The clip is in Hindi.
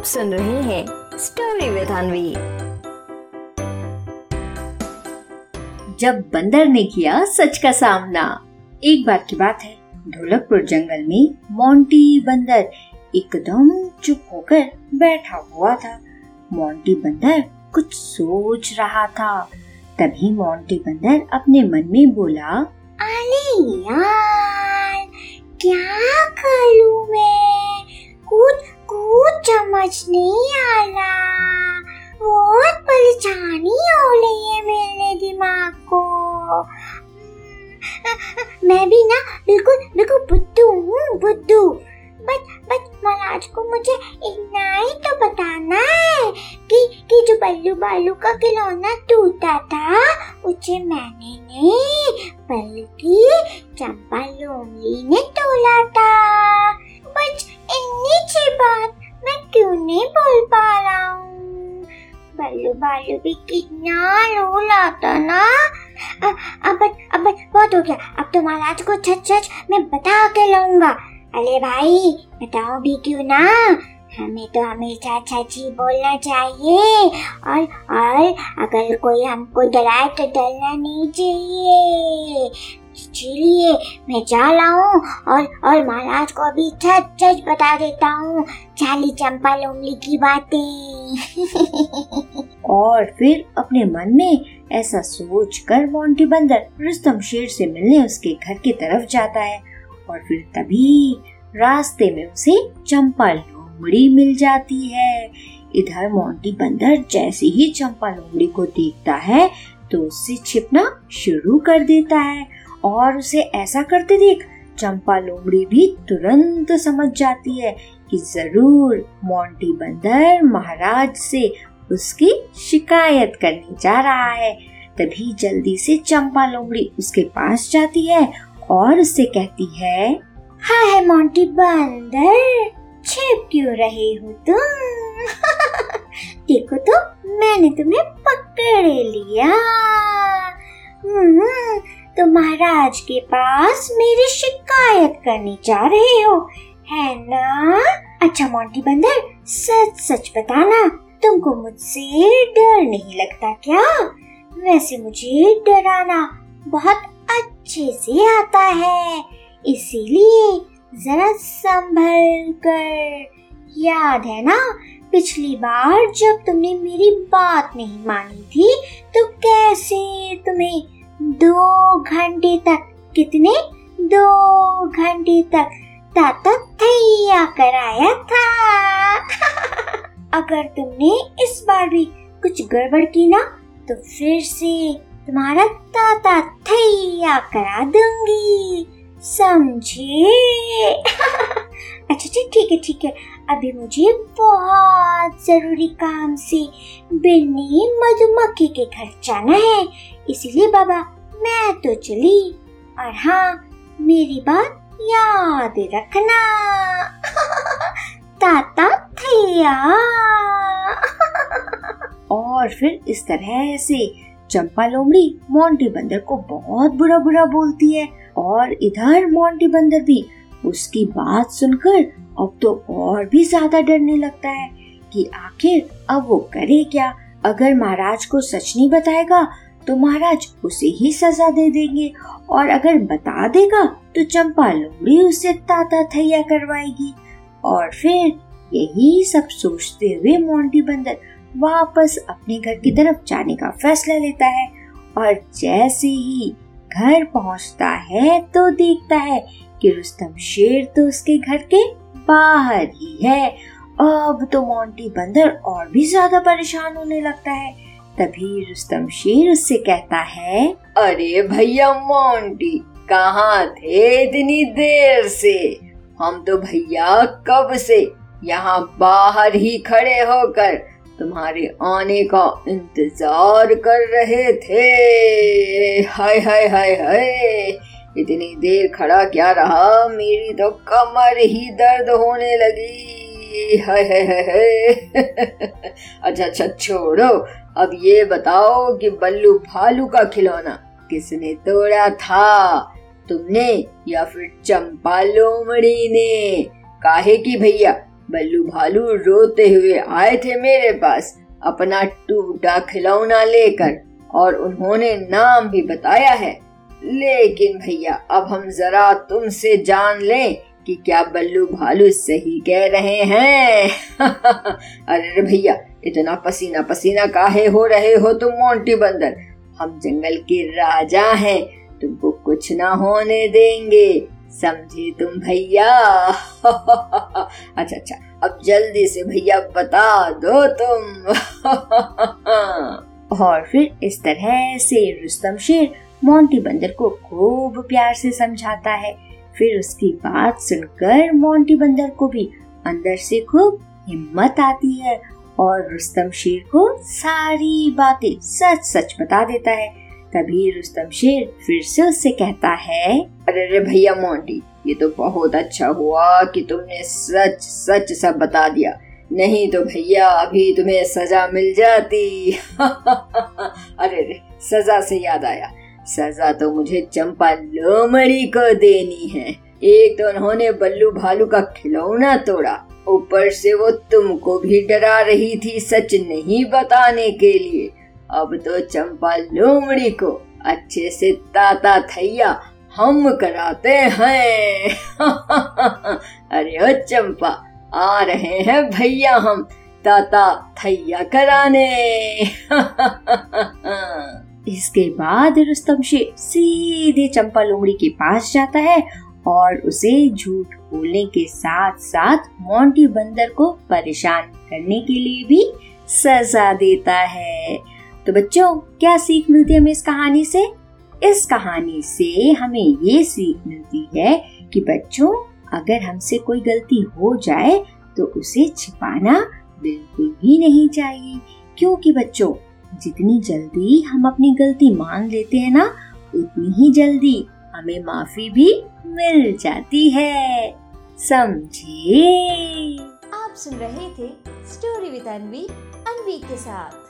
आप सुन रहे हैं स्टोरी विद अनवी जब बंदर ने किया सच का सामना, एक बार की बात है, ढोलकपुर जंगल में मोंटी बंदर एकदम चुप होकर बैठा हुआ था। मोंटी बंदर कुछ सोच रहा था। तभी मोंटी बंदर अपने मन में बोला, अरे यार, क्या करूँ समझ नहीं आ रहा बहुत परेशानी हो रही है मेरे दिमाग को। मैं भी ना बिल्कुल बिल्कुल बुद्धू हूँ, बुद्धू। बस बस महाराज को मुझे इतना ही तो बताना है कि कि जो बल्लू बालू का खिलौना टूटा था, उसे मैंने नहीं, बल्कि चंपा लोमली ने तोला भी कितना रो लाता ना अब अब बहुत हो गया। अब तो महाराज को सच सच मैं बता के लाऊँगा। अरे भाई, बताओ भी क्यों ना? हमें तो हमेशा सच ही बोलना चाहिए। और और अगर कोई हमको डराए तो डरना नहीं चाहिए। इसीलिए मैं जा रहा हूँ और और महाराज को अभी सच सच बता देता हूँ। चाली चंपा लोमली की बातें। और फिर अपने मन में ऐसा सोच कर मोंटी बंदर रुस्तम शेर से मिलने उसके घर की तरफ़ जाता है और फिर तभी रास्ते में उसे चंपा लोमड़ी मिल जाती है। इधर मोंटी बंदर जैसे ही चंपा लोमड़ी को देखता है तो उससे छिपना शुरू कर देता है और उसे ऐसा करते देख चंपा लोमड़ी भी तुरंत समझ जाती है कि ज़रूर मोंटी बंदर महाराज से उसकी शिकायत करने जा रहा है। तभी जल्दी से चंपा लोमड़ी उसके पास जाती है और उससे कहती है हाय मोंटी बंदर छिप क्यों रहे हो तुम? देखो तो मैंने तुम्हें पकड़ लिया। हम्म, तो महाराज के पास मेरी शिकायत करने जा रहे हो है ना? अच्छा मोंटी बंदर सच सच बताना तुमको मुझसे डर नहीं लगता क्या? वैसे मुझे डराना बहुत अच्छे से आता है, इसीलिए जरा संभल कर। याद है ना, पिछली बार जब तुमने मेरी बात नहीं मानी थी तो कैसे तुम्हें दो घंटे तक, कितने? दो घंटे तक ताता थैया कराया था? अगर तुमने इस बार भी कुछ गड़बड़ की ना तो फिर से तुम्हारा ताता थैया करा दूँगी। समझे? अच्छा अच्छा ठीक है ठीक है। अभी मुझे बहुत ज़रूरी काम से बिन्नी मधुमक्खी के घर जाना है। इसीलिए बाबा, मैं तो चली। और हाँ मेरी बात याद रखना। ताता थैया और फिर इस तरह से चंपा लोमड़ी मोंटी बंदर को बहुत बुरा बुरा बोलती है और इधर मोंटी बंदर भी उसकी बात सुनकर अब तो और भी ज़्यादा डरने लगता है कि आखिर अब वो करे क्या? अगर महाराज को सच नहीं बताएगा तो महाराज उसे ही सजा दे देंगे और अगर बता देगा तो चंपा लोमड़ी उसे ताता थैया करवाएगी। और फिर यही सब सोचते हुए मोंटी बंदर वापस अपने घर की तरफ़ जाने का फैसला लेता है और जैसे ही घर पहुँचता है तो देखता है कि रुस्तम शेर तो उसके घर के बाहर ही है। अब तो मोंटी बंदर और भी ज़्यादा परेशान होने लगता है। तभी रुस्तम शेर उससे कहता है, अरे भैया मोंटी, कहाँ थे इतनी देर से? हम तो भैया कब से यहाँ बाहर ही खड़े होकर तुम्हारे आने का इंतज़ार कर रहे थे। हाय हाय हाय हाय। इतनी देर खड़ा क्या रहा? मेरी तो कमर ही दर्द होने लगी। हाय हाय हाय अच्छा अच्छा छोड़ो। अब ये बताओ कि बल्लू भालू का खिलौना किसने तोड़ा था? तुमने या फिर चंपा लोमड़ी ने? काहे की भैया? बल्लू भालू रोते हुए आए थे मेरे पास, अपना टूटा खिलौना लेकर, और उन्होंने नाम भी बताया है। लेकिन भैया, अब हम जरा तुमसे जान लें कि क्या बल्लू भालू सही कह रहे हैं। अरे भैया, इतना पसीना पसीना काहे हो रहे हो तुम, मोंटी बंदर? हम जंगल के राजा हैं, तुमको कुछ ना होने देंगे। समझे तुम भैया? अच्छा अच्छा अब जल्दी से भैया बता दो तुम। और फिर इस तरह से रुस्तम शेर मोंटी बंदर को खूब प्यार से समझाता है। फिर उसकी बात सुनकर मोंटी बंदर को भी अंदर से खूब हिम्मत आती है और रुस्तम शेर को सारी बातें सच सच बता देता है। तभी रुस्तम शेर फिर से उससे कहता है, अरे रे भैया मोंटी, ये तो बहुत अच्छा हुआ कि तुमने सच सच सब बता दिया। नहीं तो भैया, अभी तुम्हें सजा मिल जाती। अरे रे सजा से याद आया। सजा तो मुझे चंपा लोमड़ी को देनी है। एक तो उन्होंने बल्लू भालू का खिलौना तोड़ा। ऊपर से वो तुमको भी डरा रही थी सच नहीं बताने के लिए। अब तो चंपा लोमड़ी को अच्छे से ताता थैया हम कराते हैं। अरे ओ चंपा, आ रहे हैं भैया हम ताता थैया कराने। इसके बाद रुस्तम शेर सीधे चंपा लोमड़ी के पास जाता है और उसे झूठ बोलने के साथ साथ मोंटी बंदर को परेशान करने के लिए भी सजा देता है। तो बच्चों, क्या सीख मिलती है हमें इस कहानी से? इस कहानी से हमें ये सीख मिलती है कि बच्चों, अगर हमसे कोई गलती हो जाए तो उसे छिपाना बिल्कुल भी नहीं चाहिए। क्योंकि बच्चों, जितनी जल्दी हम अपनी गलती मान लेते हैं ना, उतनी ही जल्दी हमें माफ़ी भी मिल जाती है। समझे? आप सुन रहे थे स्टोरी विद अनवी अनवी के साथ।